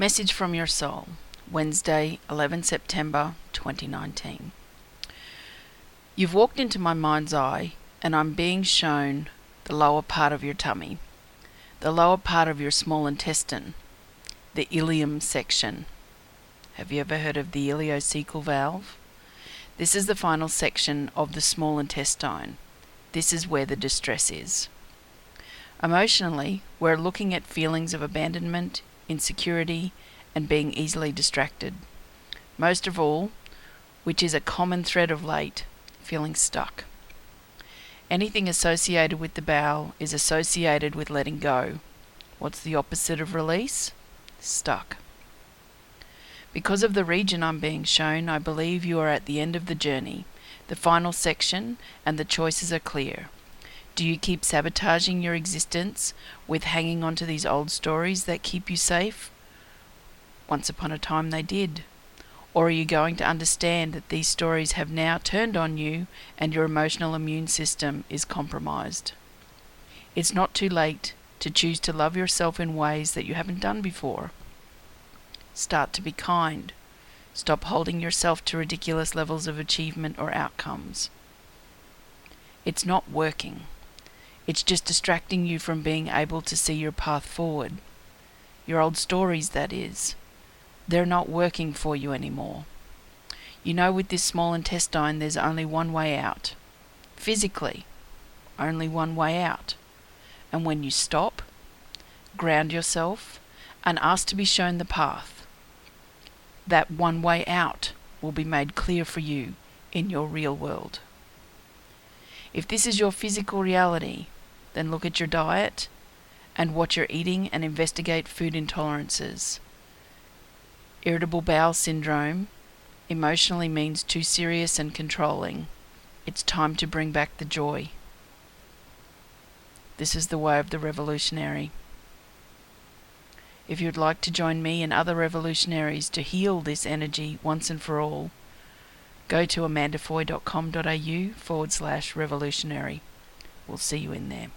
Message from Your Soul, Wednesday, 11 September 2019. You've walked into my mind's eye, and I'm being shown the lower part of your tummy, the lower part of your small intestine, the ileum section. Have you ever heard of the ileocecal valve? This is the final section of the small intestine. This is where the distress is. Emotionally, we're looking at feelings of abandonment, insecurity, and being easily distracted. Most of all, which is a common thread of late, feeling stuck. Anything associated with the bowel is associated with letting go. What's the opposite of release? Stuck. Because of the region I'm being shown, I believe you are at the end of the journey, the final section, and the choices are clear. Do you keep sabotaging your existence with hanging on to these old stories that keep you safe? Once upon a time they did. Or are you going to understand that these stories have now turned on you and your emotional immune system is compromised? It's not too late to choose to love yourself in ways that you haven't done before. Start to be kind. Stop holding yourself to ridiculous levels of achievement or outcomes. It's not working. It's just distracting you from being able to see your path forward. Your old stories, that is. They're not working for you anymore. You know, with this small intestine, there's only one way out. Physically, only one way out. And when you stop, ground yourself, and ask to be shown the path, that one way out will be made clear for you in your real world. If this is your physical reality, then look at your diet and what you're eating and investigate food intolerances. Irritable bowel syndrome emotionally means too serious and controlling. It's time to bring back the joy. This is the way of the revolutionary. If you'd like to join me and other revolutionaries to heal this energy once and for all, go to amandafoy.com.au forward slash revolutionary. We'll see you in there.